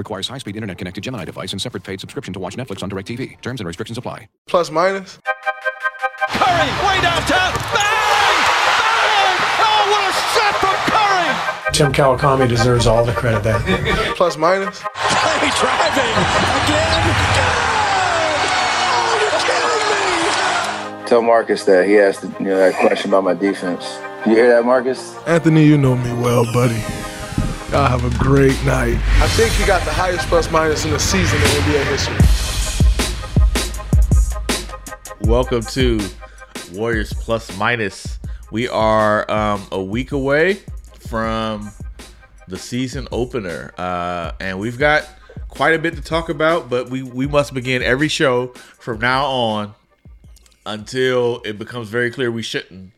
Requires high-speed internet-connected Gemini device and separate paid subscription to watch Netflix on DirecTV. Terms and restrictions apply. Plus minus. Curry, way downtown. Bang! Bang! Oh, what a shot from Curry! Tim Kawakami deserves all the credit there. Plus minus. Curry driving again. Good! Oh, you're me! Tell Marcus that he asked you know, that question about my defense. You hear that, Marcus? Anthony, you know me well, buddy. Y'all have a great night. I think he got the highest plus minus in the season in NBA history. Welcome to Warriors Plus Minus. We are um, a week away from the season opener, uh, and we've got quite a bit to talk about. But we we must begin every show from now on until it becomes very clear we shouldn't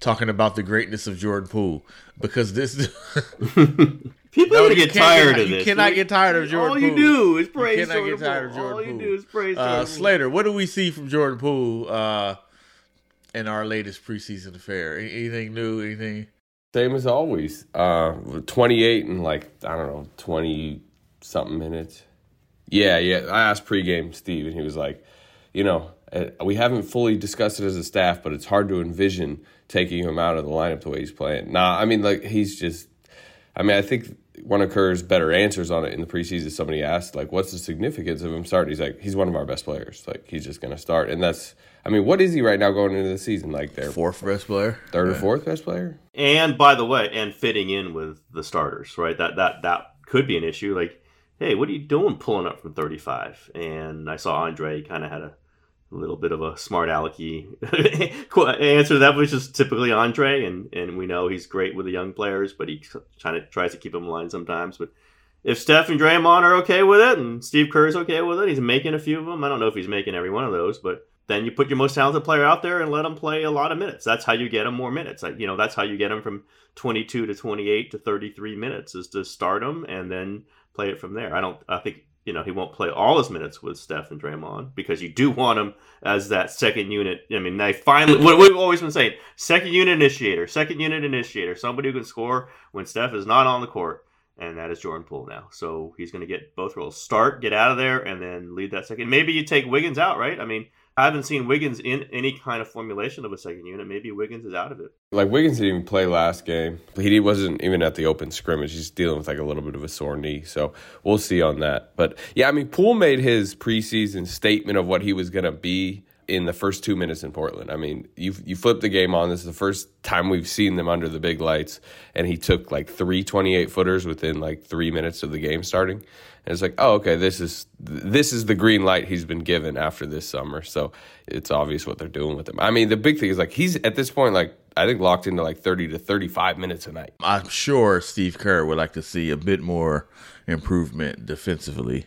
talking about the greatness of Jordan Poole because this People No, are gonna get tired get- of you this. You cannot get tired of Jordan All you Poole. do is You praise cannot Jordan get tired of Poole. Jordan All you do is praise uh, Jordan Poole. Slater, what do we see from Jordan Poole uh, in our latest preseason affair? Anything new? Anything? Same as always. Uh, 28 and like, I don't know, 20 something minutes. Yeah, yeah. I asked pregame Steve, and he was like, you know, we haven't fully discussed it as a staff, but it's hard to envision taking him out of the lineup the way he's playing. Nah, I mean, like, he's just, I mean, I think one of Kerr's better answers on it in the preseason, somebody asked, like, what's the significance of him starting? He's like, he's one of our best players. Like, he's just going to start. And that's, I mean, what is he right now going into the season? Like, their Fourth best player? third or fourth best player? And by the way, and fitting in with the starters, right? That that that could be an issue. Like, hey, what are you doing pulling up from 35? And I saw Andre kind of had a little bit of a smart alecky answer to that was just typically Andre, and and we know he's great with the young players, but he kind of tries to keep them in line sometimes. But if Steph and Draymond are okay with it, and Steve Kerr's okay with it, he's making a few of them. I don't know if he's making every one of those, but then you put your most talented player out there and let him play a lot of minutes. That's how you get him more minutes. Like, you know, that's how you get him from 22 to 28 to 33 minutes is to start him and then play it from there. I don't. I think you know he won't play all his minutes with Steph and Draymond because you do want him as that second unit. I mean, they finally what we've always been saying: second unit initiator, second unit initiator, somebody who can score when Steph is not on the court. And that is Jordan Poole now. So he's going to get both roles. Start, get out of there, and then lead that second. Maybe you take Wiggins out, right? I mean, I haven't seen Wiggins in any kind of formulation of a second unit. Maybe Wiggins is out of it. Like Wiggins didn't even play last game. He wasn't even at the open scrimmage. He's dealing with like a little bit of a sore knee, so we'll see on that. But yeah, I mean, Poole made his preseason statement of what he was going to be in the first two minutes in Portland. I mean, you you flip the game on. This is the first time we've seen them under the big lights, and he took like three 28 footers within like three minutes of the game starting. And it's like, oh, okay, this is this is the green light he's been given after this summer. So it's obvious what they're doing with him. I mean, the big thing is like he's at this point like I think locked into like 30 to 35 minutes a night. I'm sure Steve Kerr would like to see a bit more improvement defensively.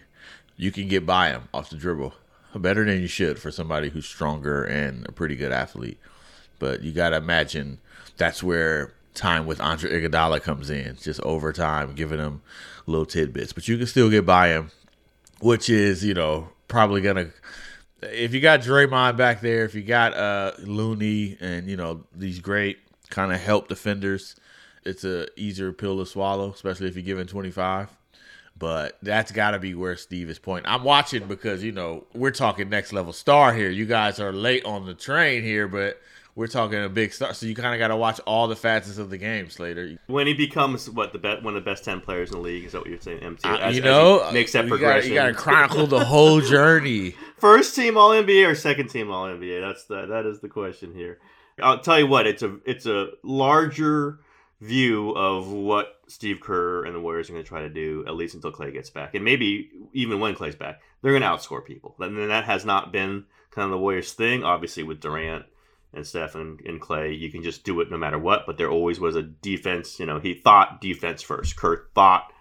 You can get by him off the dribble better than you should for somebody who's stronger and a pretty good athlete. But you got to imagine that's where time with Andre Iguodala comes in, just over time, giving him little tidbits. But you can still get by him, which is, you know, probably to. If you got Draymond back there, if you got uh, Looney and, you know, these great kind of help defenders, it's a easier pill to swallow, especially if you're giving 25. But that's got to be where Steve is pointing. I'm watching because you know we're talking next level star here. You guys are late on the train here, but we're talking a big star. So you kind of got to watch all the facets of the game, Slater. When he becomes what the best, one of the best ten players in the league, is that what you're saying? MT, Uh, as, you know, he makes that you gotta- progression. You got to chronicle the whole journey. First team All NBA or second team All NBA? That's the that is the question here. I'll tell you what, it's a it's a larger view of what Steve Kerr and the Warriors are going to try to do, at least until Clay gets back, and maybe even when Clay's back, they're going to outscore people. And then that has not been kind of the Warriors' thing. Obviously, with Durant and Steph and, and Clay, you can just do it no matter what. But there always was a defense. You know, he thought defense first. Kerr thought,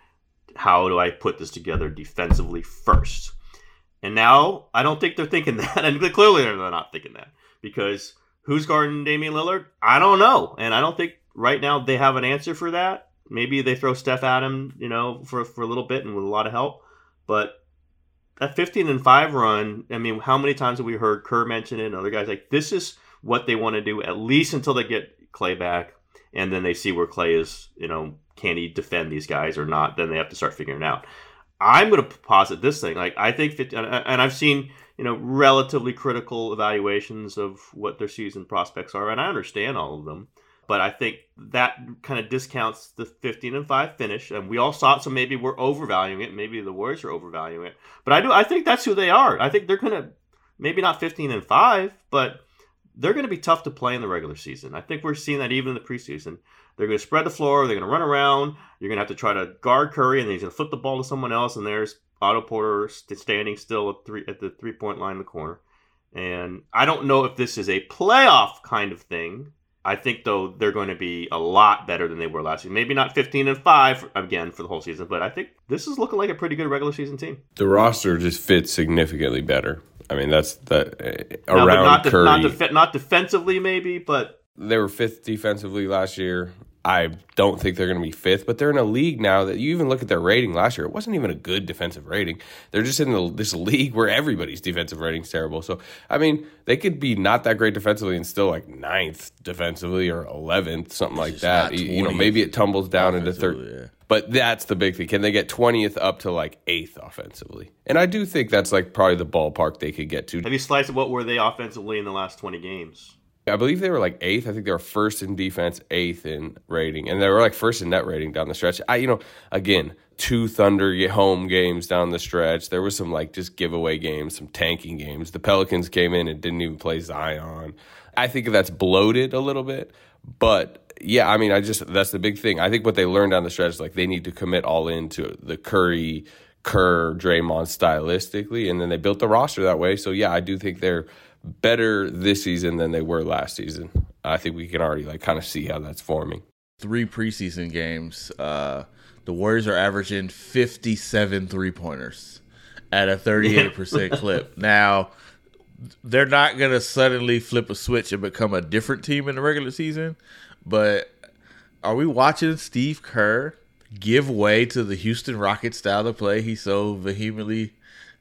how do I put this together defensively first? And now I don't think they're thinking that, and clearly they're not thinking that because who's guarding Damian Lillard? I don't know, and I don't think right now they have an answer for that. Maybe they throw Steph at him, you know, for for a little bit and with a lot of help, but that 15 and 5 run, I mean, how many times have we heard Kerr mention it and other guys like this is what they want to do at least until they get Clay back and then they see where Clay is, you know, can he defend these guys or not? Then they have to start figuring it out. I'm going to posit this thing. Like I think, and I've seen you know relatively critical evaluations of what their season prospects are, and I understand all of them. But I think that kind of discounts the 15 and five finish, and we all saw it. So maybe we're overvaluing it. Maybe the Warriors are overvaluing it. But I do. I think that's who they are. I think they're going to maybe not 15 and five, but they're going to be tough to play in the regular season. I think we're seeing that even in the preseason. They're going to spread the floor. They're going to run around. You're going to have to try to guard Curry, and then he's going to flip the ball to someone else. And there's Otto Porter standing still at three at the three point line in the corner. And I don't know if this is a playoff kind of thing. I think though they're going to be a lot better than they were last year. Maybe not 15 and 5 again for the whole season, but I think this is looking like a pretty good regular season team. The roster just fits significantly better. I mean, that's the uh, around not, Curry. Not, def- not defensively, maybe, but they were fifth defensively last year. I don't think they're going to be fifth, but they're in a league now that you even look at their rating last year. It wasn't even a good defensive rating. They're just in the, this league where everybody's defensive rating is terrible. So, I mean, they could be not that great defensively and still like ninth defensively or 11th, something like that. You know, maybe it tumbles down into third. Yeah. But that's the big thing. Can they get 20th up to like eighth offensively? And I do think that's like probably the ballpark they could get to. Have you sliced what were they offensively in the last 20 games? I believe they were like eighth. I think they were first in defense, eighth in rating, and they were like first in net rating down the stretch. I, you know, again, two Thunder home games down the stretch. There was some like just giveaway games, some tanking games. The Pelicans came in and didn't even play Zion. I think that's bloated a little bit, but yeah, I mean, I just that's the big thing. I think what they learned down the stretch is like they need to commit all into the Curry, Kerr, Draymond stylistically, and then they built the roster that way. So yeah, I do think they're better this season than they were last season. I think we can already like kind of see how that's forming. Three preseason games, uh, the Warriors are averaging 57 three pointers at a 38% clip. Now, they're not going to suddenly flip a switch and become a different team in the regular season, but are we watching Steve Kerr give way to the Houston Rockets style of play he so vehemently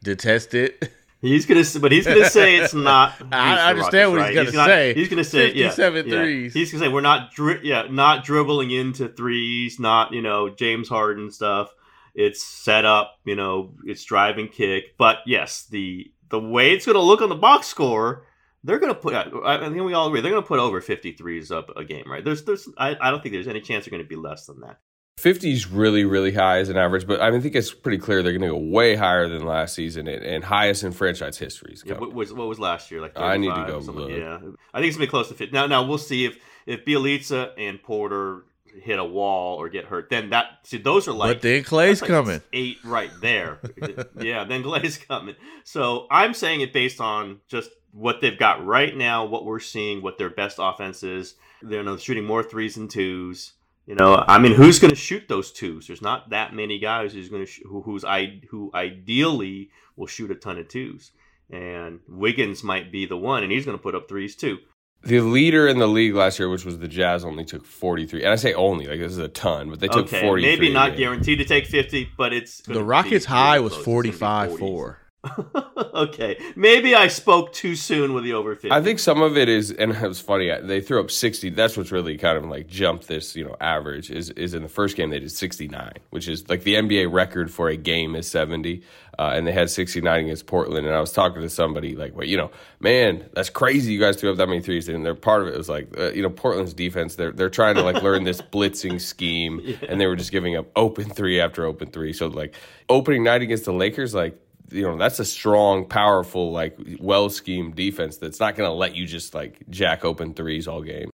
detested? He's gonna, but he's gonna say it's not. I understand what he's gonna he's say. Not, he's gonna say, yeah, yeah. threes. He's gonna say we're not, dri- yeah, not dribbling into threes, not you know James Harden stuff. It's set up, you know, it's driving kick. But yes, the the way it's gonna look on the box score, they're gonna put. I think we all agree they're gonna put over 53s up a game, right? There's, there's, I, I don't think there's any chance they're gonna be less than that. 50 is really, really high as an average, but I, mean, I think it's pretty clear they're going to go way higher than last season and, and highest in franchise history. Yeah, what was what was last year? Like I need to go look. Yeah, I think it's gonna be close to 50. Now, now we'll see if if Bjelica and Porter hit a wall or get hurt. Then that see those are like. But then Clay's like coming. Eight right there. yeah, then Clay's coming. So I'm saying it based on just what they've got right now, what we're seeing, what their best offense is. They're you know, shooting more threes and twos. You know, I mean, who's going to shoot those twos? There's not that many guys who's going to sh- who, who's I who ideally will shoot a ton of twos, and Wiggins might be the one, and he's going to put up threes too. The leader in the league last year, which was the Jazz, only took 43. And I say only, like this is a ton, but they took okay, 43. Maybe not guaranteed to take 50, but it's the Rockets' high was 45 4. okay, maybe I spoke too soon with the over 50. I think some of it is, and it was funny. They threw up 60. That's what's really kind of like jumped this, you know, average. Is is in the first game they did 69, which is like the NBA record for a game is 70, uh, and they had 69 against Portland. And I was talking to somebody like, well, you know, man, that's crazy. You guys threw up that many threes, and they're part of it was like, uh, you know, Portland's defense. They're they're trying to like learn this blitzing scheme, yeah. and they were just giving up open three after open three. So like opening night against the Lakers, like you know that's a strong, powerful, like well schemed defense that's not going to let you just like jack open threes all game.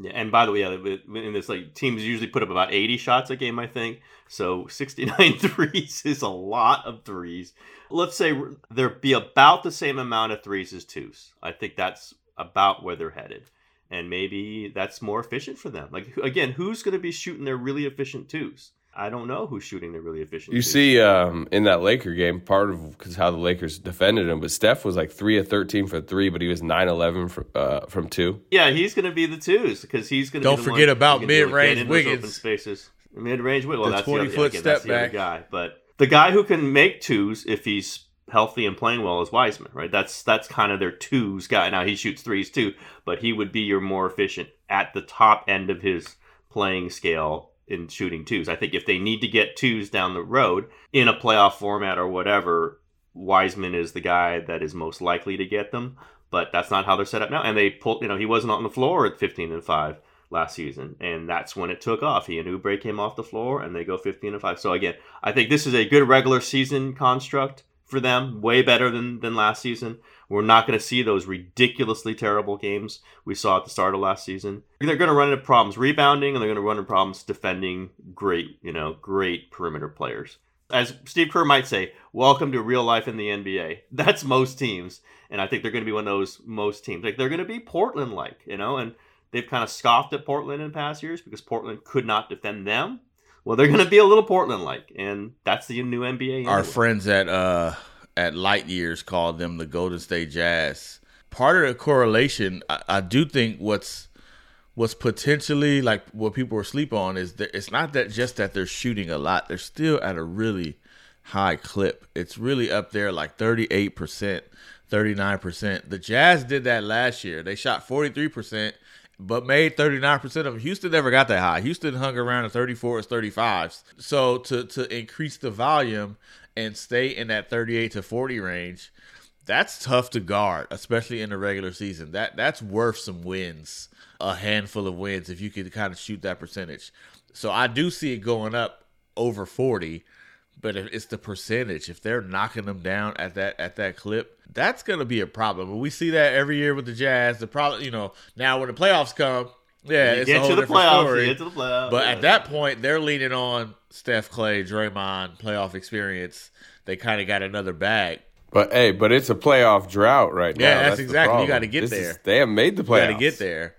Yeah, and by the way, yeah, in this like teams usually put up about 80 shots a game, I think. So 69 threes is a lot of threes. Let's say there be about the same amount of threes as twos. I think that's about where they're headed. And maybe that's more efficient for them. Like again, who's going to be shooting their really efficient twos? I don't know who's shooting the really efficient. You twos. see, um, in that Laker game, part of because how the Lakers defended him, but Steph was like three of thirteen for three, but he was 9-11 from uh, from two. Yeah, he's going to be the twos because he's going to. Don't be the forget one about who can, you know, mid-range get in those Wiggins. open spaces. Mid-range Wiggins. Well, The that's the other, 20-foot again, step that's the other back. guy, but the guy who can make twos if he's healthy and playing well is Wiseman, right? That's that's kind of their twos guy. Now he shoots threes too, but he would be your more efficient at the top end of his playing scale in shooting twos. I think if they need to get twos down the road in a playoff format or whatever, Wiseman is the guy that is most likely to get them. But that's not how they're set up now. And they pulled, you know, he wasn't on the floor at 15 and 5 last season. And that's when it took off. He and Oubre came off the floor and they go 15 and 5. So again, I think this is a good regular season construct for them, way better than, than last season. We're not going to see those ridiculously terrible games we saw at the start of last season. They're going to run into problems rebounding and they're going to run into problems defending great, you know, great perimeter players. As Steve Kerr might say, welcome to real life in the NBA. That's most teams. And I think they're going to be one of those most teams. Like they're going to be Portland like, you know, and they've kind of scoffed at Portland in past years because Portland could not defend them. Well, they're going to be a little Portland like, and that's the new NBA. Our friends at uh at Light Years called them the Golden State Jazz. Part of the correlation, I, I do think what's what's potentially like what people are asleep on is that it's not that just that they're shooting a lot; they're still at a really high clip. It's really up there, like thirty eight percent, thirty nine percent. The Jazz did that last year. They shot forty three percent. But made 39% of them. Houston never got that high. Houston hung around the 34s, 35s. So to to increase the volume and stay in that 38 to 40 range, that's tough to guard, especially in the regular season. That that's worth some wins, a handful of wins if you could kind of shoot that percentage. So I do see it going up over 40, but if it's the percentage. If they're knocking them down at that at that clip, that's going to be a problem. And we see that every year with the Jazz. The problem, you know, now when the playoffs come, yeah, You it's get a whole to the different playoffs, story. you get to the playoffs, But yeah. at that point, they're leaning on Steph, Clay, Draymond, playoff experience. They kind of got another bag. But hey, but it's a playoff drought right Yeah, now. Yeah, that's the exactly- you gotta get This there. is- they haven't made the You got playoffs. to get there,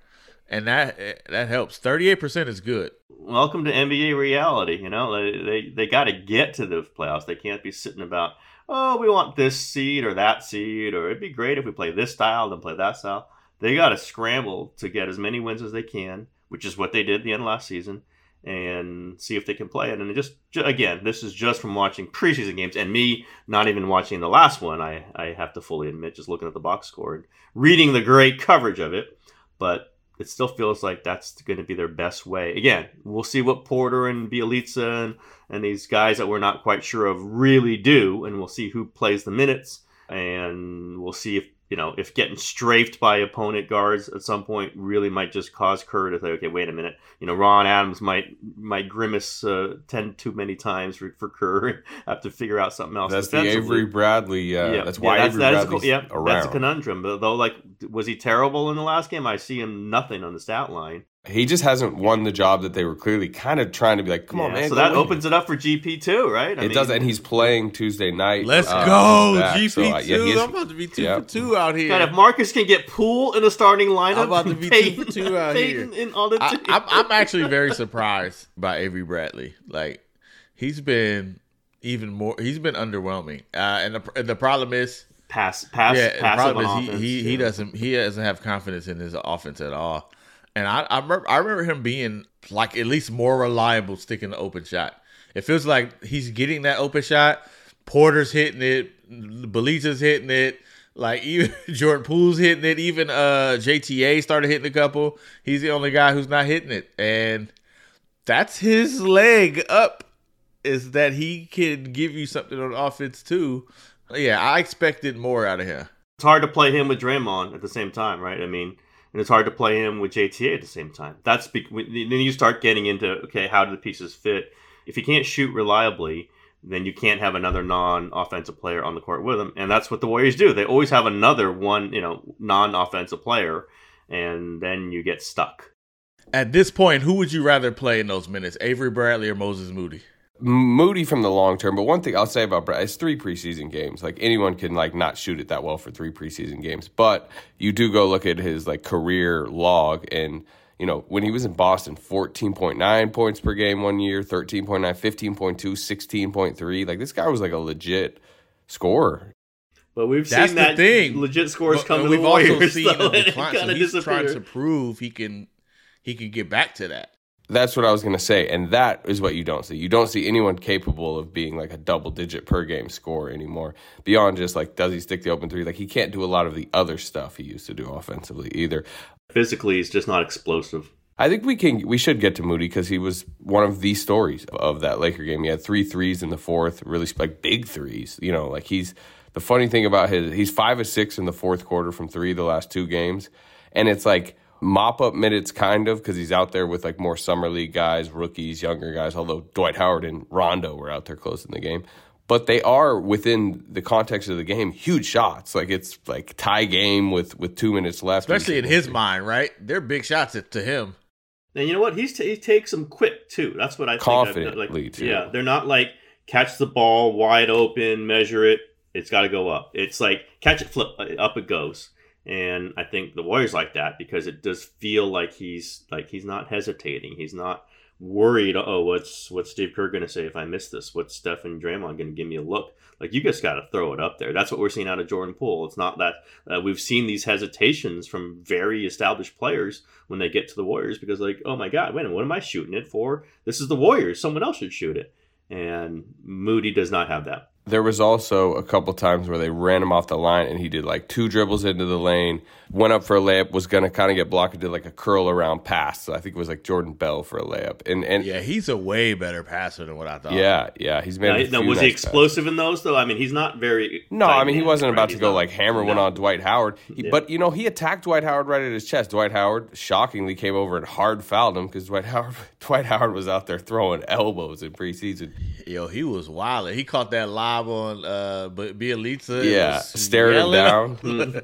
and that that helps. Thirty eight percent is good. welcome to NBA reality. You know, they they, they got to get to the playoffs. They can't be sitting about, oh, we want this seed or that seed, or it'd be great if we play this style then play that style. They got to scramble to get as many wins as they can, which is what they did at the end of last season, and see if they can play it. And just, again, this is just from watching preseason games and me not even watching the last one. I I have to fully admit, just looking at the box score and reading the great coverage of it, but it still feels like that's going to be their best way. Again, we'll see what Porter and Bjelica and, and these guys that we're not quite sure of really do, and we'll see who plays the minutes, and we'll see if you know if getting strafed by opponent guards at some point really might just cause Kerr to say, okay, wait a minute, you know, Ron Adams might might grimace uh, ten too many times for, for Kerr have to figure out something else. That's the. Avery Bradley. Uh, that's why yeah, Avery that is a, yeah, around. that's a conundrum. But though, like, was he terrible in the last game? I see him nothing on the stat line. He just hasn't won the job that they were clearly kind of trying to be like, come on, man. So that win opens it up for GP too, right? I it mean, does, and he's playing Tuesday night. Let's uh, go, back. GP So, uh, yeah, two. is- I'm about to be two yeah. for two out here. God, if Marcus can get Poole in the starting lineup, I'm about to be two for two out Peyton here. in on the I, I'm, I'm actually very surprised by Avery Bradley. Like he's been even more. He's been underwhelming. Uh, and the and the problem is, pass, pass, yeah, the problem on is offense, he he, he doesn't he doesn't have confidence in his offense at all. And I I remember, I remember him being like at least more reliable sticking the open shot. It feels like he's getting that open shot. Porter's hitting it. Bjelica's hitting it. Like even Jordan Poole's hitting it. Even uh JTA started hitting a couple. He's the only guy who's not hitting it, and that's his leg up. Is that he can give you something on offense too? Yeah, I expected more out of him. It's hard to play him with Draymond at the same time, right? I mean, and it's hard to play him with JTA at the same time. That's be- then you start getting into okay, how do the pieces fit? If you can't shoot reliably, then you can't have another non-offensive player on the court with him, and that's what the Warriors do. They always have another one, you know, non-offensive player, and then you get stuck. At this point, who would you rather play in those minutes, Avery Bradley or Moses Moody? Moody from the long term, but one thing I'll say about Brad, it's three preseason games. Like anyone can like not shoot it that well for three preseason games, but you do go look at his like career log, and You know, when he was in Boston, 14.9 points per game one year, 13.9, 15.2, 16.3. Like this guy was like a legit scorer. But we've That's seen the that thing. legit scores But- come but to we've the also Warriors. seen though, a decline. So kinda he's trying to prove he can he can get back to that. That's what I was going to say. And that is what you don't see. You don't see anyone capable of being like a double digit per game scorer anymore. Beyond just like, does he stick the open three? Like, he can't do a lot of the other stuff he used to do offensively either. Physically, he's just not explosive. I think we can we should get to Moody because he was one of the stories of that Laker game. He had three threes in the fourth, really like big threes. You know, like he's the funny thing about his he's five of six in the fourth quarter from three the last two games, and it's like mop up minutes kind of because he's out there with like more summer league guys, rookies, younger guys. Although Dwight Howard and Rondo were out there closing the game. But they are within the context of the game, huge shots. Like it's like tie game with with two minutes left, Especially in his mind, right? They're big shots to him. And you know what? He's t- he takes them quick too. That's what I think. Confidently, like, too. Yeah, they're not like catch the ball wide open, measure it. It's got to go up. It's like catch it, flip uh, up it goes. And I think the Warriors like that because it does feel like he's like he's not hesitating. He's not worried. Oh, what's what's Steve Kerr to say if I miss this? What's Steph and Draymond to give me a look? Like you just got to throw it up there. That's what we're seeing out of Jordan Poole. It's not that uh, we've seen these hesitations from very established players when they get to the Warriors because like, oh my God, wait what am I shooting it for? This is the Warriors. Someone else should shoot it. And Moody does not have that. There was also a couple times where they ran him off the line and he did like two dribbles into the lane, went up for a layup, was gonna kind of get blocked, and did like a curl around pass. So I think it was like Jordan Bell for a layup. And and Yeah, he's a way better passer than what I thought. yeah, yeah, he's made. Now, a now, few was he nice passes. explosive in those though? I mean, he's not very. No, I mean he wasn't right? about to He's go not- like hammer one on Dwight Howard. He, Yeah. But you know he attacked Dwight Howard right at his chest. Dwight Howard shockingly came over and hard fouled him because Dwight Howard Dwight Howard was out there throwing elbows in preseason. Yo, he was wild. He caught that lob on uh B- Bjelica. Yeah, was staring him yelling. down.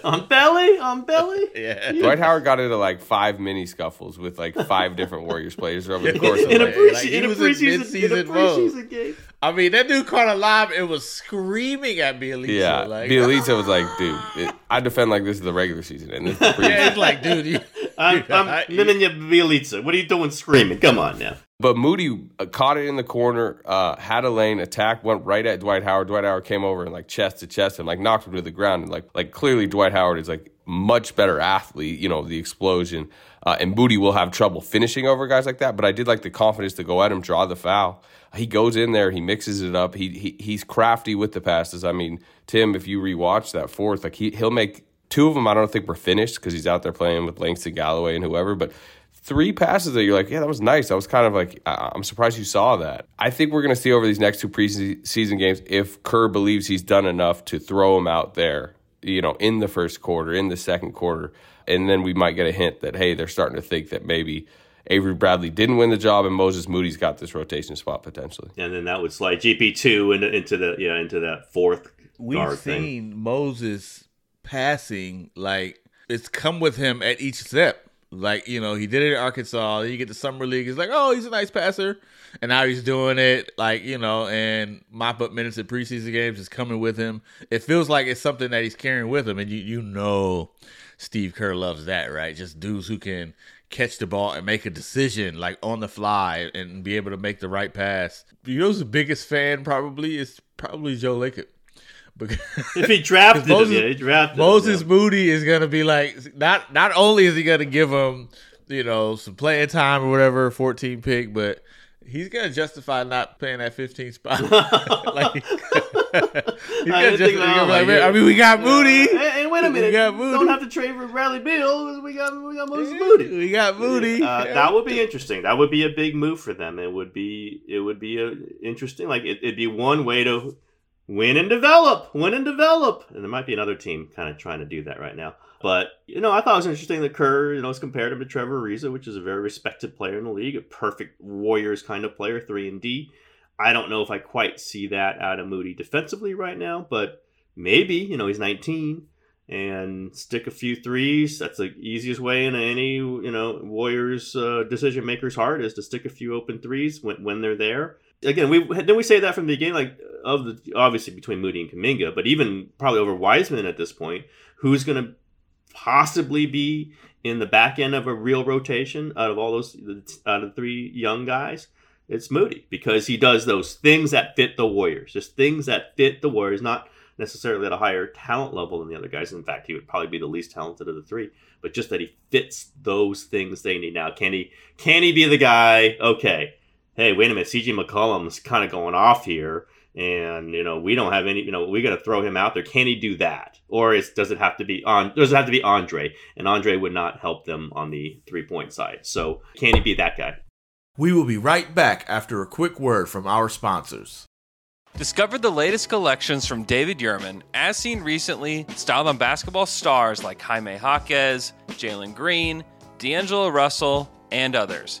on belly, on belly. yeah. Dwight Howard got into like five mini scuffles with like five different Warriors players over the course of in a, like, pre- like, he in was in a mid-season mode. game. I mean, that dude caught a lob and was screaming at Bjelica. yeah. like, Bjelica was like, dude, it, I defend like this is the regular season and this is the Yeah, preseason. it's like, dude, you, I'm, I'm I- Nemanja Bjelica. What are you doing screaming? Come on now. But Moody uh, caught it in the corner, uh, had a lane, attack, went right at Dwight Howard. Dwight Howard came over and like chest to chest and like knocked him to the ground. And like like clearly Dwight Howard is like much better athlete. You know the explosion. Uh, and Moody will have trouble finishing over guys like that. But I did like the confidence to go at him, draw the foul. He goes in there, he mixes it up. He, he he's crafty with the passes. I mean, Tim, if you rewatch that fourth, like he he'll make two of them. I don't think were finished because he's out there playing with Langston Galloway and whoever, but three passes that you're like, yeah, that was nice. I was kind of like, I- I'm surprised you saw that. I think we're going to see over these next two preseason games if Kerr believes he's done enough to throw him out there, you know, in the first quarter, in the second quarter. And then we might get a hint that, hey, they're starting to think that maybe Avery Bradley didn't win the job and Moses Moody's got this rotation spot potentially. And then that would slide GP two into, into the yeah into that fourth we've guard thing. seen Moses passing like it's come with him at each step. Like you know, he did it in Arkansas. Then you get the summer league. It's like, oh, he's a nice passer, and now he's doing it like you know, and mop up minutes at preseason games is coming with him. It feels like it's something that he's carrying with him, and you you know, Steve Kerr loves that, right? Just dudes who can catch the ball and make a decision like on the fly and be able to make the right pass. You know, who's the biggest fan probably is probably Joe Lacob. Because If he drafted him, Moses- yeah, he drafted him, yeah. Moody is gonna be like not not only is he gonna give him you know some playing time or whatever 14 pick, but he's gonna justify not paying that 15 spot. like I gonna didn't think he's gonna be like, I mean, we got Moody. Hey, hey, wait a We minute! got Moody. Don't have to trade for Bradley Beal. We got we got Moses Moody. We got Moody. Uh, that would be interesting. That would be a big move for them. It would be it would be a interesting. Like it, it'd be one way to win and develop, win and develop. And there might be another team kind of trying to do that right now. But you know, I thought it was interesting that Kerr, you know, has compared him to Trevor Ariza, which is a very respected player in the league, a perfect Warriors kind of player, three and D. I don't know if I quite see that out of Moody defensively right now, but maybe you know he's 19 and stick a few threes. That's the easiest way in any you know Warriors uh, decision maker's heart is to stick a few open threes when, when they're there. Again, we didn't we say that from the beginning, like of the obviously between Moody and Kuminga, but even probably over Wiseman at this point, who's going to possibly be in the back end of a real rotation out of all those out of three young guys, it's Moody because he does those things that fit the Warriors, just things that fit the Warriors, not necessarily at a higher talent level than the other guys. In fact, he would probably be the least talented of the three, but just that he fits those things they need now. Can he can he be the guy? Okay, hey, wait a minute, CJ McCollum's kind of going off here and you know we don't have any you know we got to throw him out there. Can he do that? Or is, does it have to be on does it have to be andre? And andre would not help them on the three point side. So can he be that guy? We will be right back after a quick word from our sponsors. Discover the latest collections from David Yurman, as seen recently, styled on basketball stars like Jaime Jaquez, Jalen Green, D'Angelo Russell, and others.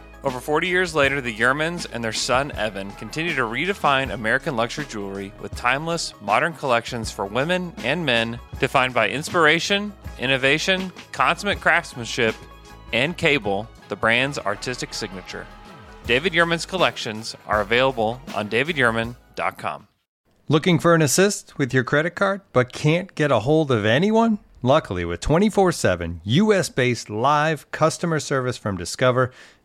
Over 40 years later, the Yurmans and their son Evan continue to redefine American luxury jewelry with timeless, modern collections for women and men defined by inspiration, innovation, consummate craftsmanship, and cable, the brand's artistic signature. David Yurman's collections are available on davidyurman.com. Looking for an assist with your credit card but can't get a hold of anyone? Luckily, with 24 7 US based live customer service from Discover,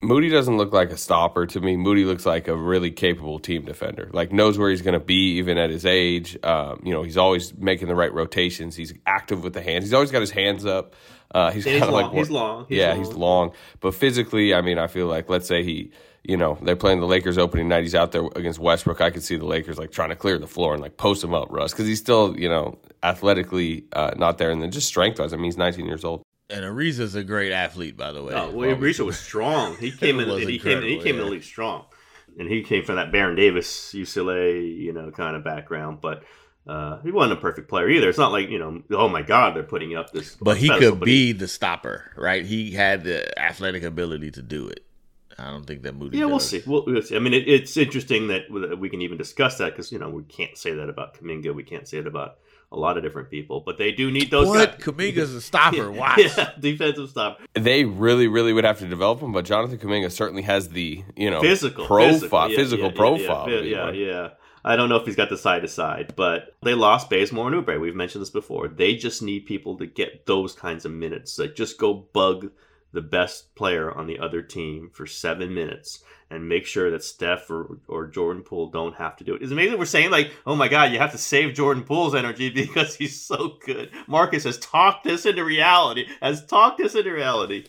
Moody doesn't look like a stopper to me. Moody looks like a really capable team defender. Like knows where he's going to be even at his age. Um, you know, he's always making the right rotations. He's active with the hands. He's always got his hands up. Uh, he's kind of like he's long. He's yeah, long. he's long. But physically, I mean, I feel like let's say he, you know, they're playing the Lakers opening night. He's out there against Westbrook. I could see the Lakers like trying to clear the floor and like post him up, Russ, because he's still, you know, athletically uh, not there, and then just strength wise. I mean, he's 19 years old. And Ariza's a great athlete, by the way. Oh, well, Ariza was strong. He came in. he came. He came in the league strong, and he came from that Baron Davis UCLA, you know, kind of background. But uh, he wasn't a perfect player either. It's not like you know, oh my God, they're putting up this. But he pedestal, could but be the stopper, right? He had the athletic ability to do it. I don't think that Moody. Yeah, does. we'll see. We'll, we'll see. I mean, it, it's interesting that we can even discuss that because you know we can't say that about Kuminga. We can't say it about a lot of different people, but they do need those. What? guys. Kuminga's a stopper. Watch. yeah, defensive stop. They really, really would have to develop him, but Jonathan Kuminga certainly has the you know Physical profile, yeah, physical yeah, yeah, profile. Yeah, yeah, yeah. I don't know if he's got the side to side, but they lost Bazemore and Oubre. We've mentioned this before. They just need people to get those kinds of minutes. Like just go bug the best player on the other team for seven minutes and make sure that Steph or, or Jordan Poole don't have to do it. It's amazing we're saying like, oh my God, you have to save Jordan Poole's energy because he's so good. Marcus has talked this into reality. Has talked this into reality.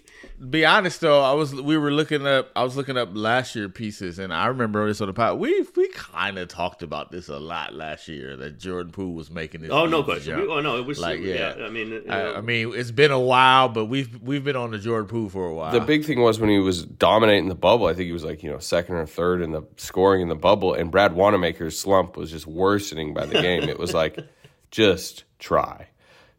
Be honest though, I was we were looking up I was looking up last year pieces and I remember this on the pod. We we kind of talked about this a lot last year that Jordan Poole was making this. Oh no huge question. We- oh no, it was like yeah. yeah. I mean, you I, I mean, it's been a while, but we've we've been on the Jordan Poole for a while. The big thing was when he was dominating the bubble. I think he was like you know second or third in the scoring in the bubble, and Brad Wanamaker's slump was just worsening by the game. it was like, just try,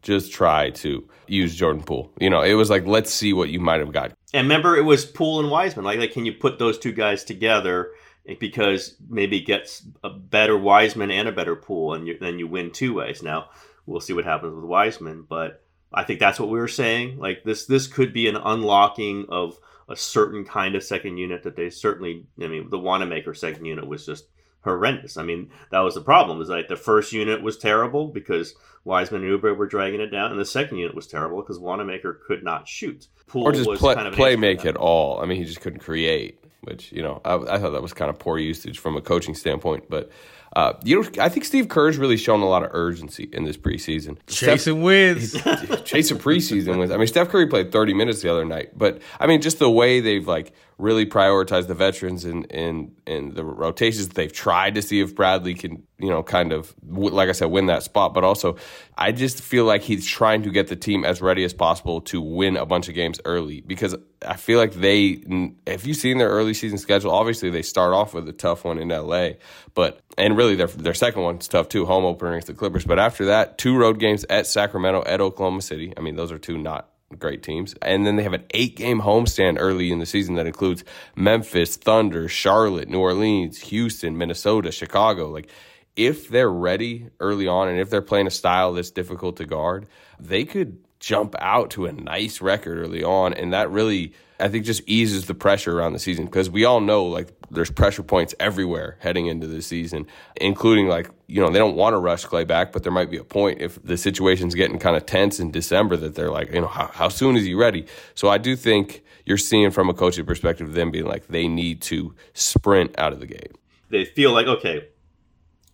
just try to use Jordan Poole. You know, it was like let's see what you might have got. And remember, it was Poole and Wiseman. Like, like, can you put those two guys together? Eh, because maybe it gets a better Wiseman and a better Poole, and you, then you win two ways. Now we'll see what happens with Wiseman, but I think that's what we were saying. Like this, this could be an unlocking of a certain kind of second unit that they certainly. I mean, the Wanamaker second unit was just horrendous. I mean, that was the problem. Is like the first unit was terrible because Wiseman and Oubre were dragging it down, and the second unit was terrible because Wanamaker could not shoot. Poole or just was play, kind of play make at all. I mean, he just couldn't create, which you know I, I thought that was kind of poor usage from a coaching standpoint. But uh, you know, I think Steve Kerr's really shown a lot of urgency in this preseason. chasing wins. chasing preseason wins. I mean, Steph Curry played 30 minutes the other night, but I mean, just the way they've like really prioritize the veterans and and and the rotations. that They've tried to see if Bradley can, you know, kind of like I said, win that spot. But also, I just feel like he's trying to get the team as ready as possible to win a bunch of games early because I feel like they. If you've seen their early season schedule, obviously they start off with a tough one in LA, but and really their their second one's tough too, home opener against the Clippers. But after that, two road games at Sacramento, at Oklahoma City. I mean, those are two not great teams. And then they have an eight game homestand early in the season that includes Memphis, Thunder, Charlotte, New Orleans, Houston, Minnesota, Chicago. Like, if they're ready early on and if they're playing a style that's difficult to guard, they could jump out to a nice record early on. And that really, I think, just eases the pressure around the season because we all know like there's pressure points everywhere heading into the season, including like, you know, they don't want to rush Clay back, but there might be a point if the situation's getting kind of tense in December that they're like, you know, how, how soon is he ready? So I do think you're seeing from a coaching perspective them being like they need to sprint out of the gate. They feel like, okay,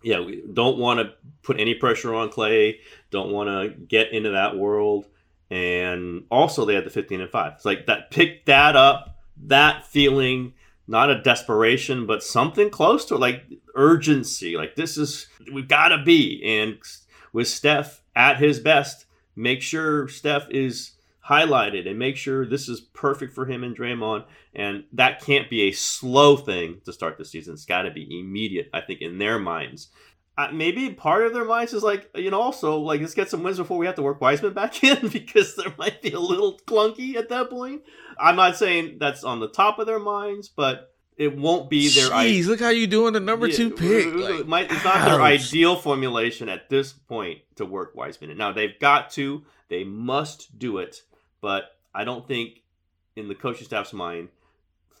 yeah, we don't want to put any pressure on Clay, don't want to get into that world and also they had the 15 and 5 it's like that pick that up that feeling not a desperation but something close to like urgency like this is we've got to be. And with steph at his best make sure steph is highlighted and make sure this is perfect for him and Draymond. And that can't be a slow thing to start the season. It's got to be immediate i think in their minds maybe part of their minds is like, you know, also like let's get some wins before we have to work Wiseman back in because there might be a little clunky at that point. I'm not saying that's on the top of their minds, but it won't be their. Jeez, look how you doing the number yeah, two pick. Like, might, it's not their ideal formulation at this point to work Wiseman. In. Now they've got to, they must do it, but I don't think in the coaching staff's mind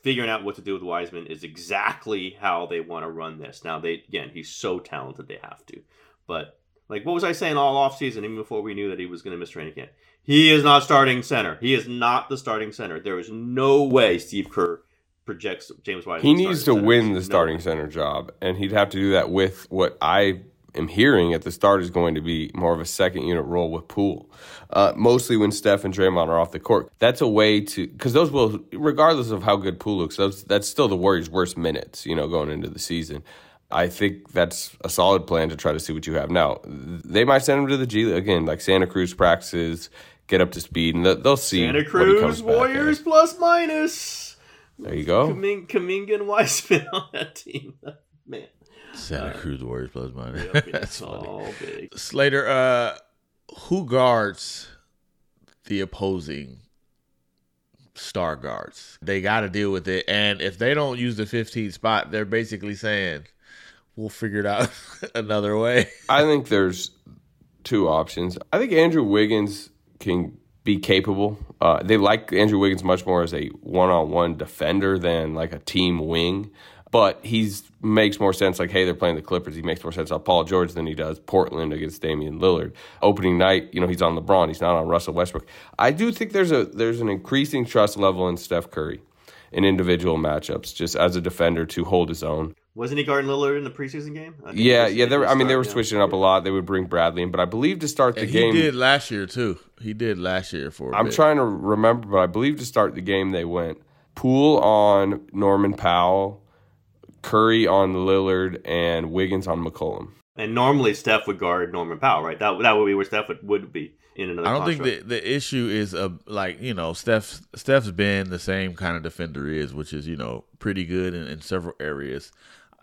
figuring out what to do with Wiseman is exactly how they want to run this. Now they again, he's so talented they have to. But like what was I saying all off season, even before we knew that he was going to miss training camp? He is not starting center. He is not the starting center. There is no way Steve Kerr projects James Wiseman. He needs to win the starting no center job, and he'd have to do that with what I am hearing at the start is going to be more of a second unit role with Poole, uh, mostly when Steph and Draymond are off the court. That's a way to because those will, regardless of how good Poole looks, those, that's still the Warriors' worst minutes, you know, going into the season. I think that's a solid plan to try to see what you have now. They might send him to the G again, like Santa Cruz practices, get up to speed, and they'll see. Santa Cruz Warriors plus minus. There you go. Kuminga and Wiseman on that team. Man. Santa uh, Cruz Warriors plus money. Yep, That's funny. Big. Slater, uh, who guards the opposing star guards? They got to deal with it, and if they don't use the 15th spot, they're basically saying we'll figure it out another way. I think there's two options. I think Andrew Wiggins can be capable. Uh, they like Andrew Wiggins much more as a one-on-one defender than like a team wing but he's makes more sense. Like, hey, they're playing the Clippers. He makes more sense on Paul George than he does Portland against Damian Lillard. Opening night, you know, he's on LeBron. He's not on Russell Westbrook. I do think there's a there's an increasing trust level in Steph Curry in individual matchups, just as a defender to hold his own. Wasn't he guarding Lillard in the preseason game? Yeah, yeah. They were, I mean, they were switching up a lot. They would bring Bradley in, but I believe to start the and game, he did last year too. He did last year for. I'm bit. trying to remember, but I believe to start the game they went Poole on Norman Powell, Curry on Lillard and Wiggins on McCollum. And normally Steph would guard Norman Powell, right? That that would be where Steph would, would be in another. I don't construct. think the the issue is a like you know Steph Steph's been the same kind of defender is, which is you know pretty good in, in several areas.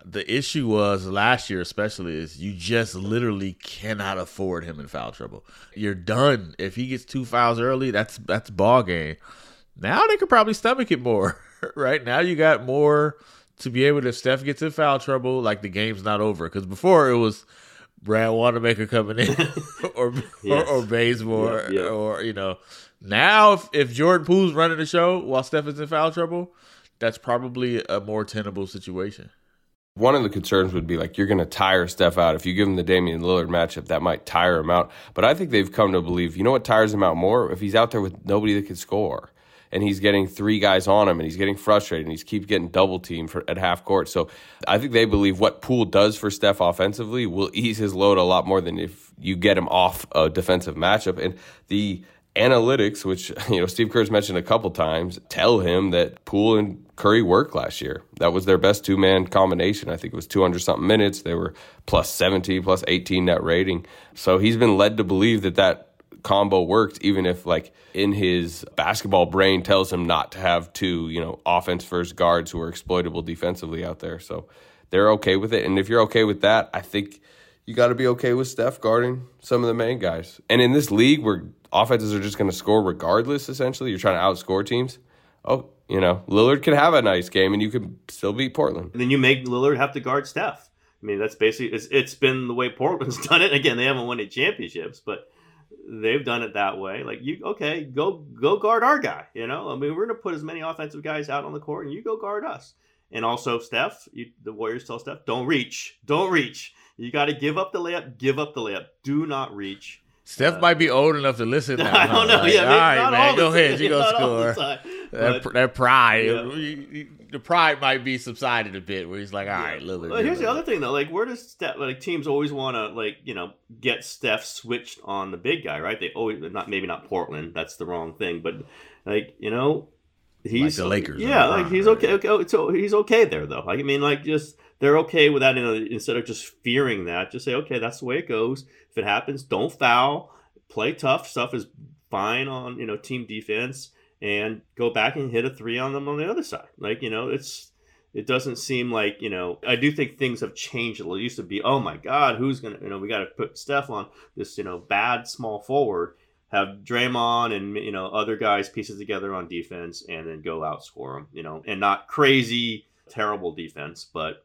The issue was last year, especially, is you just literally cannot afford him in foul trouble. You're done if he gets two fouls early. That's that's ball game. Now they could probably stomach it more. right now, you got more to be able to, if Steph gets in foul trouble, like the game's not over. Because before it was Brad Wanamaker coming in, or, yes. or, or Bazemore, yep, yep. or you know. Now, if, if Jordan Poole's running the show while Steph is in foul trouble, that's probably a more tenable situation. One of the concerns would be like you're going to tire Steph out. If you give him the Damian Lillard matchup, that might tire him out. But I think they've come to believe, you know what tires him out more? If he's out there with nobody that can score and he's getting three guys on him and he's getting frustrated and he keeps getting double teamed for, at half court. So I think they believe what Poole does for Steph offensively will ease his load a lot more than if you get him off a defensive matchup. And the analytics, which you know Steve Kerr's mentioned a couple times, tell him that Poole and Curry worked last year. That was their best two man combination. I think it was 200 something minutes. They were plus 17, plus 18 net rating. So he's been led to believe that that combo worked, even if like in his basketball brain tells him not to have two, you know, offense first guards who are exploitable defensively out there. So they're okay with it. And if you're okay with that, I think you got to be okay with Steph guarding some of the main guys. And in this league where offenses are just going to score regardless, essentially, you're trying to outscore teams. Oh, you know, Lillard can have a nice game and you can still beat Portland. And then you make Lillard have to guard Steph. I mean, that's basically it's, it's been the way Portland's done it. Again, they haven't won any championships, but they've done it that way. Like you, okay, go go guard our guy. You know, I mean, we're gonna put as many offensive guys out on the court, and you go guard us. And also, Steph, you, the Warriors tell Steph, don't reach, don't reach. You got to give up the layup, give up the layup. Do not reach. Steph uh, might be old enough to listen now. I don't know. Like, yeah, all right, man, go ahead. You go score. That, but, that pride, yeah. the pride might be subsided a bit. Where he's like, all right, Lillard. Well, here's the other thing though. Like, where does Steph? Like, teams always want to like you know get Steph switched on the big guy, right? They always not maybe not Portland. That's the wrong thing, but like you know. He's like the Lakers. Yeah, like he's okay. Okay, so he's okay there though. Like, I mean, like just they're okay with that. Know, uh, instead of just fearing that, just say, okay, that's the way it goes. If it happens, don't foul play tough. Steph is fine on you know team defense, and go back and hit a three on them on the other side. Like you know, it's it doesn't seem like you know. I do think things have changed. It used to be, oh my God, who's gonna you know we got to put Steph on this you know bad small forward. Have Draymond and you know other guys pieces together on defense, and then go outscore them. You know, and not crazy terrible defense, but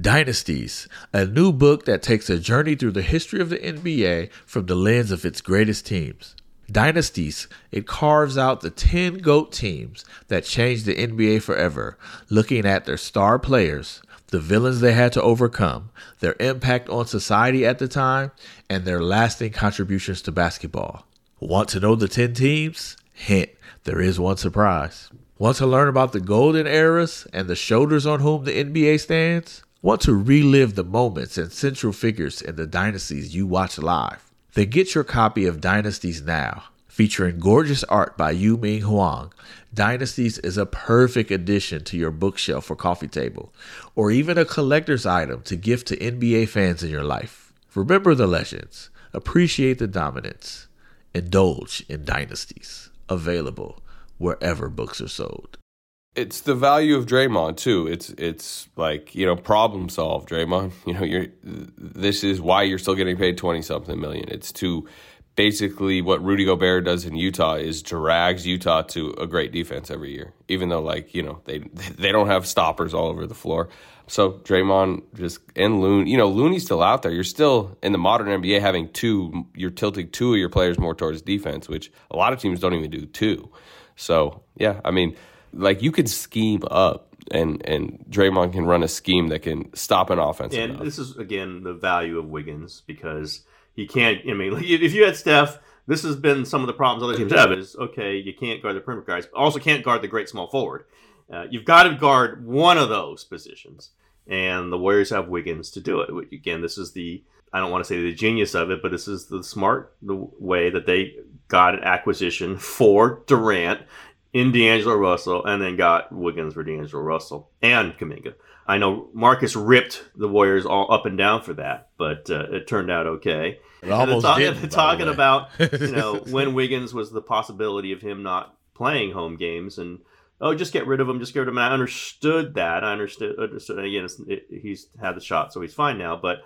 Dynasties, a new book that takes a journey through the history of the NBA from the lens of its greatest teams. Dynasties, it carves out the 10 GOAT teams that changed the NBA forever, looking at their star players, the villains they had to overcome, their impact on society at the time, and their lasting contributions to basketball. Want to know the 10 teams? Hint, there is one surprise. Want to learn about the golden eras and the shoulders on whom the NBA stands? Want to relive the moments and central figures in the dynasties you watch live? Then get your copy of Dynasties now. Featuring gorgeous art by Yu Ming Huang, Dynasties is a perfect addition to your bookshelf or coffee table, or even a collector's item to gift to NBA fans in your life. Remember the legends, appreciate the dominance, indulge in Dynasties. Available wherever books are sold it's the value of Draymond too. It's it's like you know problem solved Draymond. You know you're this is why you're still getting paid twenty something million. It's to basically what Rudy Gobert does in Utah is drags Utah to a great defense every year, even though like you know they they don't have stoppers all over the floor. So Draymond just and Loon, you know Looney's still out there. You're still in the modern NBA having two. You're tilting two of your players more towards defense, which a lot of teams don't even do two. So yeah, I mean like you could scheme up and and Draymond can run a scheme that can stop an offense. And enough. this is again the value of Wiggins because he can't. I mean, like, if you had Steph, this has been some of the problems other teams have. Is okay, you can't guard the perimeter guys, but also can't guard the great small forward. Uh, you've got to guard one of those positions, and the Warriors have Wiggins to do it. Again, this is the I don't want to say the genius of it, but this is the smart the way that they got an acquisition for Durant in D'Angelo Russell and then got Wiggins for D'Angelo Russell and Kuminga. I know Marcus ripped the Warriors all up and down for that, but uh, it turned out okay. It almost talk, did. Talking about you know when Wiggins was the possibility of him not playing home games and oh just get rid of him, just get rid of him. I understood that. I understood. understood. Again, it, he's had the shot, so he's fine now. But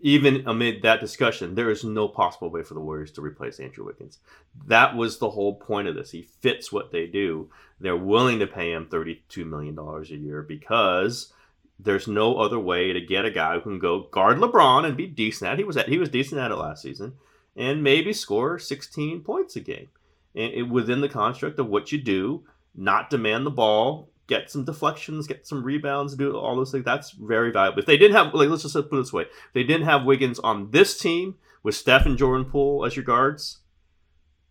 even amid that discussion, there is no possible way for the Warriors to replace Andrew Wiggins. That was the whole point of this. He fits what they do. They're willing to pay him $32 million a year because there's no other way to get a guy who can go guard LeBron and be decent at. He was at, he was decent at it last season, and maybe score 16 points a game, and it, within the construct of what you do, not demand the ball get some deflections, get some rebounds, do all those things. That's very valuable. If they didn't have, like, let's just put it this way: if they didn't have Wiggins on this team with Steph and Jordan Poole as your guards,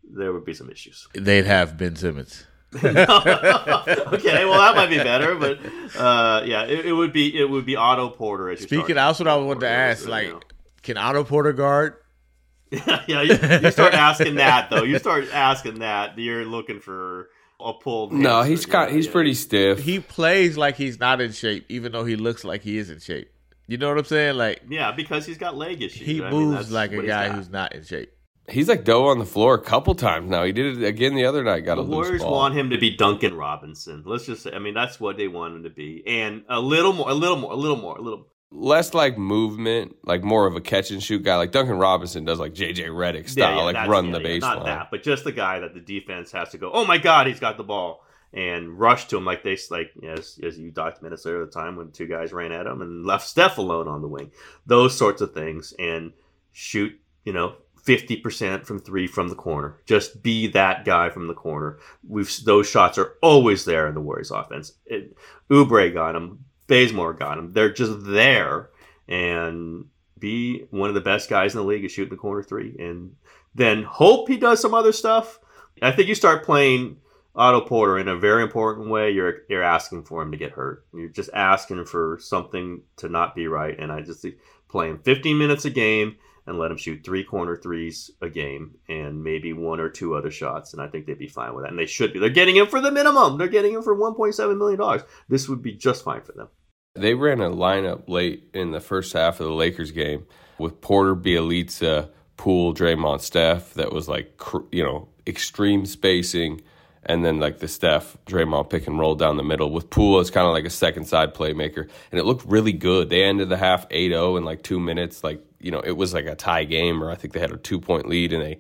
there would be some issues. They'd have Ben Simmons. okay, well that might be better, but uh, yeah, it, it, would be it would be Otto Porter. As Speaking, that's what I wanted to ask. Like, know. can Otto Porter guard? yeah, you, you, start asking that though. You start asking that. You're looking for a pulled. No, he's got he's yeah. pretty stiff. He plays like he's not in shape, even though he looks like he is in shape. You know what I'm saying? Like, yeah, because he's got leg issues. He moves mean, like a guy who's not in shape. He's like dough on the floor a couple times now. He did it again the other night. Got the a Warriors want him to be Duncan Robinson. Let's just say, I mean, that's what they want him to be, and a little more, a little more, a little more, a little less like movement, like more of a catch and shoot guy. Like Duncan Robinson does, like JJ Redick style, yeah, yeah, like run yeah, the baseline. Not that, but just the guy that the defense has to go. Oh my God, he's got the ball and rush to him like they like as as you documented earlier the time when two guys ran at him and left Steph alone on the wing. Those sorts of things and shoot, you know, 50% from three from the corner. Just be that guy from the corner. We've those shots are always there in the Warriors offense. It, Oubre got him, Bazemore got him. They're just there and be one of the best guys in the league at shooting the corner three and then hope he does some other stuff. I think you start playing Otto Porter in a very important way. You're you're asking for him to get hurt. You're just asking for something to not be right. And I just play him 15 minutes a game and let him shoot three corner threes a game and maybe one or two other shots. And I think they'd be fine with that. And they should be. They're getting him for the minimum. They're getting him for $1.7 million. This would be just fine for them. They ran a lineup late in the first half of the Lakers game with Porter, Bjelica, Poole, Draymond, Steph. That was like, you know, extreme spacing. And then like the Steph, Draymond pick and roll down the middle with Poole as kind of like a second side playmaker. And it looked really good. They ended the half 8-0 in like two minutes. Like you know, it was like a tie game, or I think they had a two point lead and they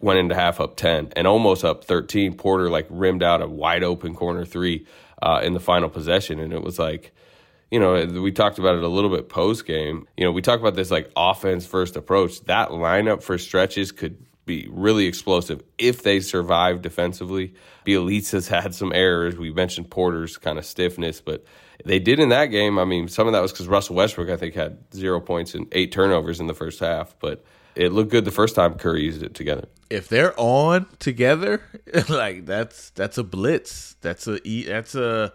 went into half up 10 and almost up 13. Porter like rimmed out a wide open corner three uh, in the final possession. And it was like, you know, we talked about it a little bit post game. You know, we talk about this like offense first approach. That lineup for stretches could be really explosive if they survive defensively. Bjelica's had some errors. We mentioned Porter's kind of stiffness, but they did in that game. I mean, some of that was because Russell Westbrook, I think, had zero points and eight turnovers in the first half, but it looked good the first time Curry used it together. If they're on together, like that's that's a blitz. That's a that's a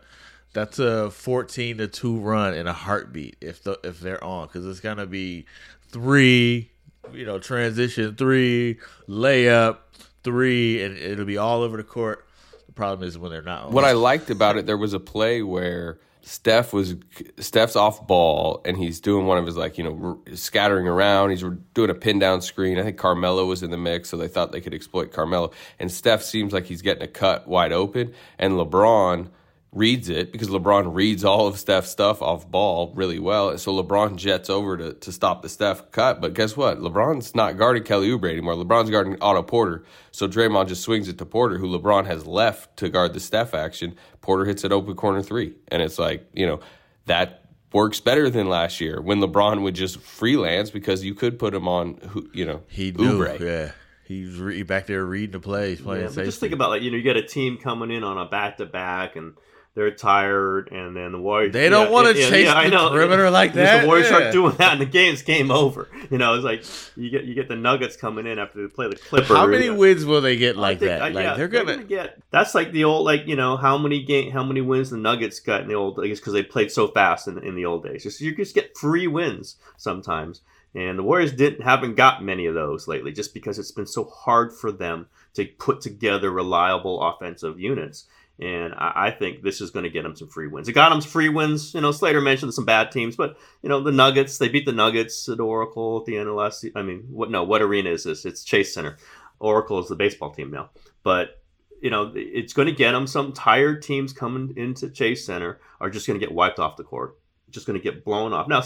that's a fourteen to two run in a heartbeat. If the if they're on, because it's gonna be three, you know, transition three, layup three, and it'll be all over the court. The problem is when they're not. On. What I liked about it, there was a play where Steph was Steph's off ball and he's doing one of his like you know scattering around. He's doing a pin down screen. I think Carmelo was in the mix, so they thought they could exploit Carmelo. And Steph seems like he's getting a cut wide open, and LeBron reads it because LeBron reads all of Steph's stuff off ball really well. So LeBron jets over to, to stop the Steph cut. But guess what? LeBron's not guarding Kelly Oubre anymore. LeBron's guarding Otto Porter. So Draymond just swings it to Porter, who LeBron has left to guard the Steph action. Porter hits an open corner three. And it's like, you know, that works better than last year when LeBron would just freelance because you could put him on, you know, he knew, Oubre. Yeah. He's re- back there reading the plays, playing yeah, Just think about like you know you got a team coming in on a back to back, and they're tired, and then the Warriors. They don't yeah, want to yeah, chase yeah, the perimeter like that. The Warriors start doing that, and the game's game over. You know, it's like you get you get the Nuggets coming in after they play the Clippers. How many wins will they get like think, that? Uh, like they're, gonna... they're, gonna... get. That's like the old like you know how many game how many wins the Nuggets got in the old days because they played so fast in, in the old days. Just you just get free wins sometimes. And the Warriors didn't haven't got many of those lately, just because it's been so hard for them to put together reliable offensive units. And I, I think this is going to get them some free wins. It got them some free wins. You know, Slater mentioned some bad teams, but you know the Nuggets. They beat the Nuggets at Oracle at the end of last. I mean, what? No, what arena is this? It's Chase Center. Oracle is the baseball team now, but you know it's going to get them. Some tired teams coming into Chase Center are just going to get wiped off the court. Just going to get blown off. Now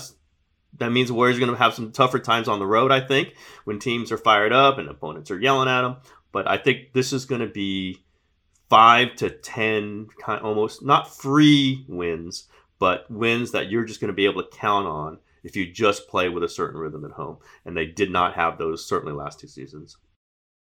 that means the Warriors are going to have some tougher times on the road. I think when teams are fired up and opponents are yelling at them. But I think this is going to be five to ten kind of almost not free wins, but wins that you're just going to be able to count on if you just play with a certain rhythm at home. And they did not have those certainly last two seasons.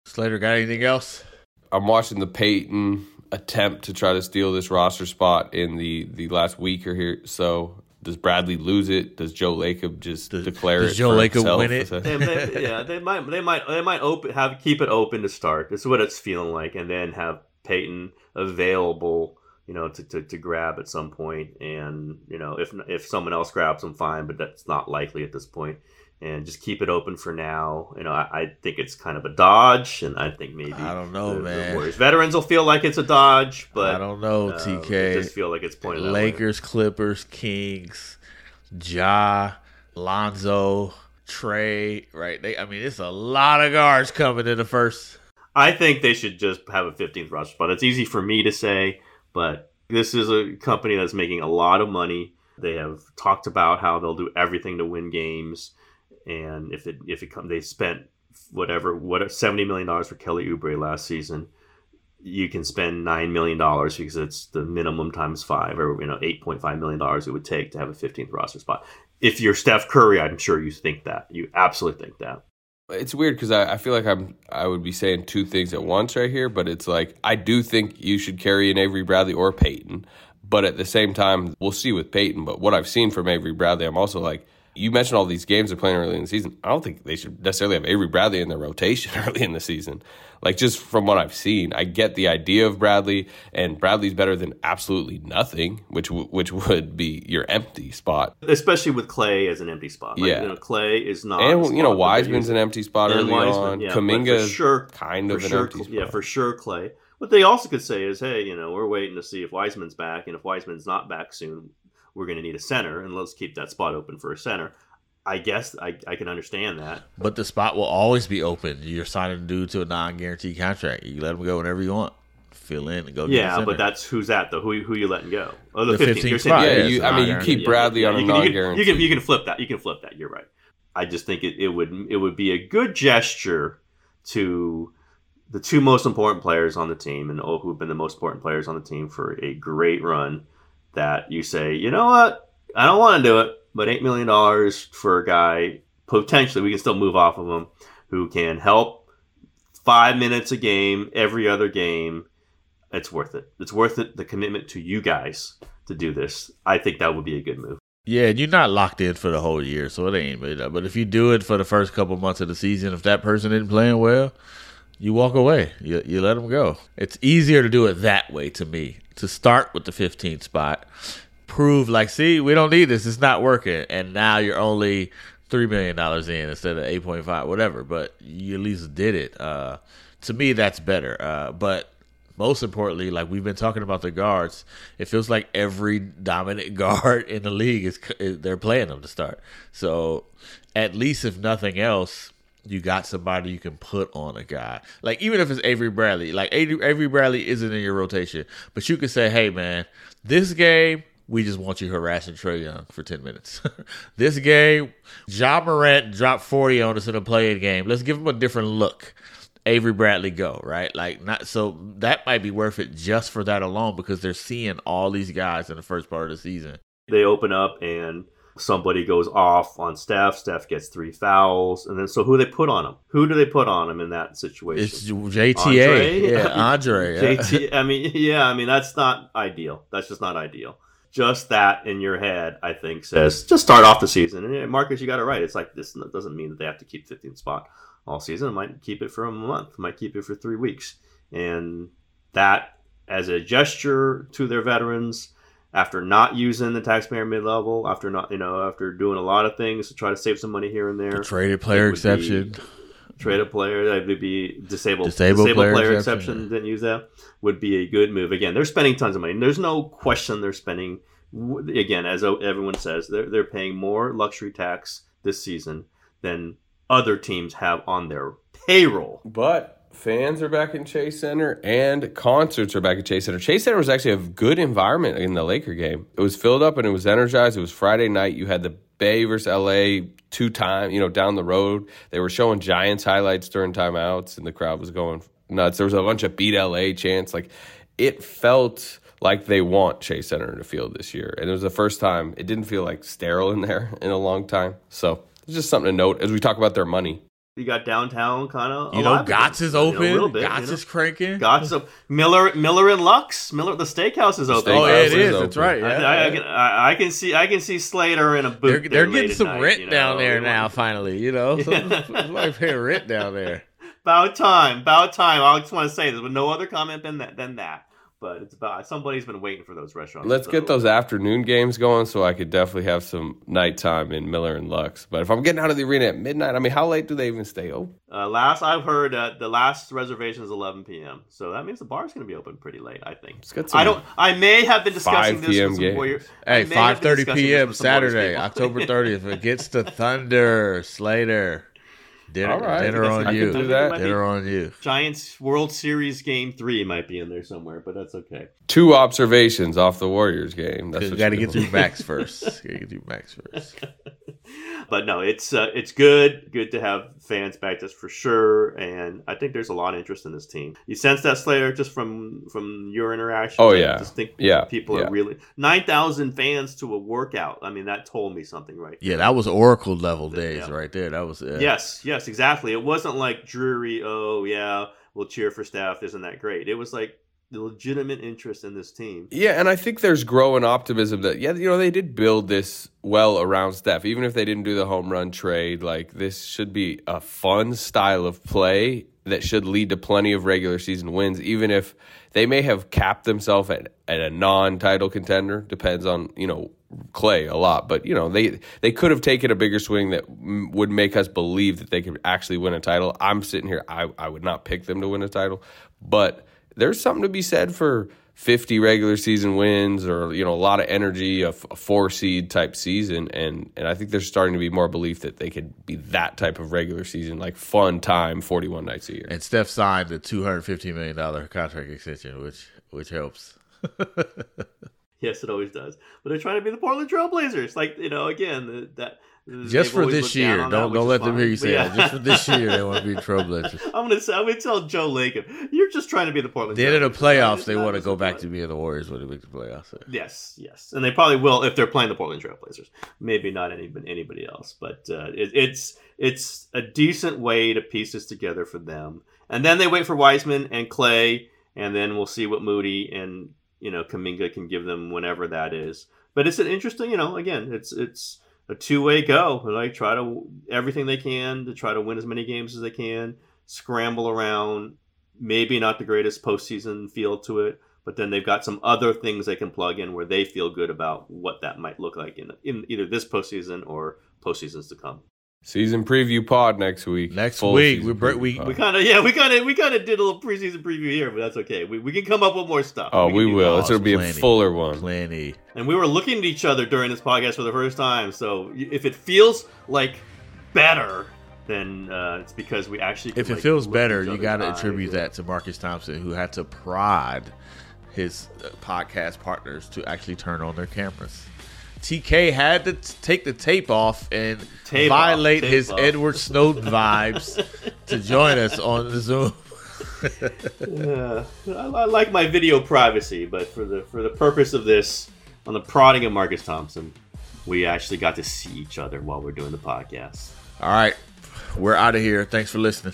Slater got anything else? I'm watching the Payton attempt to try to steal this roster spot in the the last week or here. So does Bradley lose it? Does Joe Lacob just does, declare does it? Joe Lacob win it? they, they, yeah, they might. They might. They might open have keep it open to start. This is what it's feeling like, and then have Payton available. You know, to, to, to grab at some point, and you know, if if someone else grabs them, fine, but that's not likely at this point and just keep it open for now. You know, I, I, think it's kind of a dodge, and I think maybe I don't know, the, man. The Warriors veterans will feel like it's a dodge, but I don't know. Uh, TK just feel like it's pointed. Lakers, Clippers, Kings, Ja, Lonzo, Trae. Right? They. I mean, it's a lot of guards coming in the first. I think they should just have a 15th roster spot. It's easy for me to say, but this is a company that's making a lot of money. They have talked about how they'll do everything to win games and if it if it come they spent whatever what seventy million dollars for Kelly Oubre last season, you can spend nine million dollars because it's the minimum times five, or you know eight point five million dollars it would take to have a fifteenth roster spot. If you're Steph Curry, I'm sure you think that. You absolutely think that. It's weird because I, I feel like I'm I would be saying two things at once right here, but it's like I do think you should carry an Avery Bradley or Payton, but at the same time we'll see with Payton. But what I've seen from Avery Bradley, I'm also like you mentioned all these games they're playing early in the season. I don't think they should necessarily have Avery Bradley in their rotation early in the season. Like just from what I've seen, I get the idea of Bradley, and Bradley's better than absolutely nothing, which w- which would be your empty spot, especially with Klay as an empty spot. Like, yeah, you know, Klay is not, and you know Wiseman's an empty spot early Wiseman, on. Yeah, Kuminga, sure, kind of an sure, empty spot. Yeah, for sure, Klay. What they also could say is, hey, you know, we're waiting to see if Wiseman's back, and if Wiseman's not back soon, we're going to need a center, and let's keep that spot open for a center. I guess I, I can understand that. But the spot will always be open. You're signing a dude to a non guaranteed contract. You let him go whenever you want. Fill in and go. Yeah, but that's who's that though? Who who you letting go? Oh, the, The 15th. 15th spot, Yeah, yeah, you, I mean, you keep Bradley on a you, can, non-guarantee. you can you can flip that. You can flip that. You're right. I just think it, it would it would be a good gesture to the two most important players on the team and oh, who've been the most important players on the team for a great run. That you say, you know what, I don't want to do it, but eight million dollars for a guy potentially we can still move off of him who can help five minutes a game every other game. It's worth it. It's worth it. The commitment to you guys to do this. I think that would be a good move. Yeah, and you're not locked in for the whole year, so it ain't. But, but if you do it for the first couple months of the season, if that person isn't playing well, you walk away. You, you let them go. It's easier to do it that way to me. To start with the 15th spot, prove like, see, we don't need this. It's not working, and now you're only three million dollars in instead of eight point five, whatever. But you at least did it. Uh, to me, that's better. Uh, but most importantly, like we've been talking about the guards, it feels like every dominant guard in the league is they're playing them to start. So at least if nothing else, you got somebody you can put on a guy. Like even if it's Avery Bradley, like Avery Bradley isn't in your rotation, but you could say, hey man, this game we just want you harassing Trae Young for 10 minutes. this game, Ja Morant dropped 40 on us in a playing game. Let's give him a different look. Avery Bradley go, right? Like not so that might be worth it just for that alone because they're seeing all these guys in the first part of the season. They open up and somebody goes off on Steph. Steph gets three fouls, and then so who do they put on him? Who do they put on him in that situation? It's JTA, Andre? yeah, Andre. JT, I mean, yeah, I mean that's not ideal. That's just not ideal. Just that in your head, I think says just start off the season. And Marcus, you got it right. It's like this doesn't mean that they have to keep 15th spot all season. It might keep it for a month. It might keep it for three weeks, and that as a gesture to their veterans after not using the taxpayer mid level, after not you know after doing a lot of things to try to save some money here and there. The traded player exception. Traded player that would be disabled. Disabled, disabled player, player, exception. exception. Didn't use that. Would be a good move. Again, they're spending tons of money. and There's no question they're spending. Again, as everyone says, they're they're paying more luxury tax this season than other teams have on their payroll. But fans are back in Chase Center and concerts are back at Chase Center. Chase Center was actually a good environment in the Laker game. It was filled up and it was energized. It was Friday night. You had the Bay versus LA two time, you know, down the road. They were showing Giants highlights during timeouts and the crowd was going nuts. There was a bunch of beat LA chants. Like it felt like they want Chase Center to feel this year. And it was the first time it didn't feel like sterile in there in a long time. So it's just something to note as we talk about their money. You got downtown kind of. You know, Gott's is open. You know, a little bit, Gott's you know? is cranking. Gott's up. Miller, Miller and Lux. Miller, the steakhouse is open. oh, yeah, it is. That's right. Yeah, I, I, I, can, I, can see. I can see Slater in a boot. They're, they're getting some night, rent you know? down there now. Finally, you know, somebody paying rent down there. About time. About time. I just want to say this with no other comment than that. Than that but it's about somebody's been waiting for those restaurants. Let's get those afternoon games going, so I could definitely have some nighttime in Miller and Lux. But if I'm getting out of the arena at midnight, I mean, how late do they even stay open? Uh, last I've heard, uh, the last reservation is 11 p.m. So that means the bar's going to be open pretty late. I think. I don't. I may have been discussing this with some Warriors. Hey, 5:30 p.m. Saturday, October 30th It gets the Thunder. Slater. Dinner, All right. dinner on I you. can do that. Dinner on you. Giants World Series Game Three might be in there somewhere, but that's okay. Two observations off the Warriors game. That's You got to you're get through Max first. You got to get through Max first. But no, it's uh, it's good. Good to have fans back, that's for sure. And I think there's a lot of interest in this team. You sense that Slater just from from your interaction. Oh, I yeah. just think Yeah, people yeah. are really nine thousand fans to a workout. I mean, that told me something, right? Yeah, that was Oracle level days right there. That was uh, Yes, yes, exactly. It wasn't like dreary. Oh yeah, we'll cheer for Steph. Isn't that great? It was like the legitimate interest in this team. Yeah, and I think there's growing optimism that yeah, you know, they did build this well around Steph. Even if they didn't do the home run trade, like this should be a fun style of play that should lead to plenty of regular season wins, even if they may have capped themselves at, at a non-title contender. Depends on you know Klay a lot, but you know they they could have taken a bigger swing that mm, would make us believe that they could actually win a title. I'm sitting here, I I would not pick them to win a title, but there's something to be said for 50 regular season wins or you know a lot of energy a, f- a four seed type season and and I think there's starting to be more belief that they could be that type of regular season like fun time 41 nights a year. And Steph signed a two hundred fifteen million dollar contract extension, which which helps. Yes, it always does. But they're trying to be the Portland Trailblazers. Like you know, again, the, that Just for this year, don't don't let them hear you say yeah. that. Just for this year, they want to be Trailblazers. I'm gonna say, I'm gonna tell Joe Lacob, you're just trying to be the Portland. Then in the playoffs, they want to go back to being the Warriors when they make the playoffs. Yes, yes, and they probably will if they're playing the Portland Trailblazers. Maybe not any, anybody else, but uh, it, it's it's a decent way to piece this together for them. And then they wait for Wiseman and Klay, and then we'll see what Moody and you know Kuminga can give them whenever that is. But it's an interesting, you know, again, it's it's a two way go. Like try to everything they can to try to win as many games as they can, scramble around. Maybe not the greatest postseason feel to it, but then they've got some other things they can plug in where they feel good about what that might look like in in either this postseason or postseasons to come. Season preview pod next week. Next Full week, we br- preview we- pod. We kind of yeah, we kind of we kind of did a little preseason preview here, but that's okay. We, we can come up with more stuff. Oh, can we will. that. It's gonna be a fuller one. Plenty. And we were looking at each other during this podcast for the first time. So if it feels like better, then uh, it's because we actually. If it like, feels better, you got to attribute that to Marcus Thompson, who had to prod his uh, podcast partners to actually turn on their cameras. TK had to t- take the tape off and Tape violate tape his off. Edward Snowden vibes to join us on the Zoom. Yeah, I, I like my video privacy, but for the for the purpose of this, on the prodding of Marcus Thompson, we actually got to see each other while we're doing the podcast. All right, we're out of here. Thanks for listening.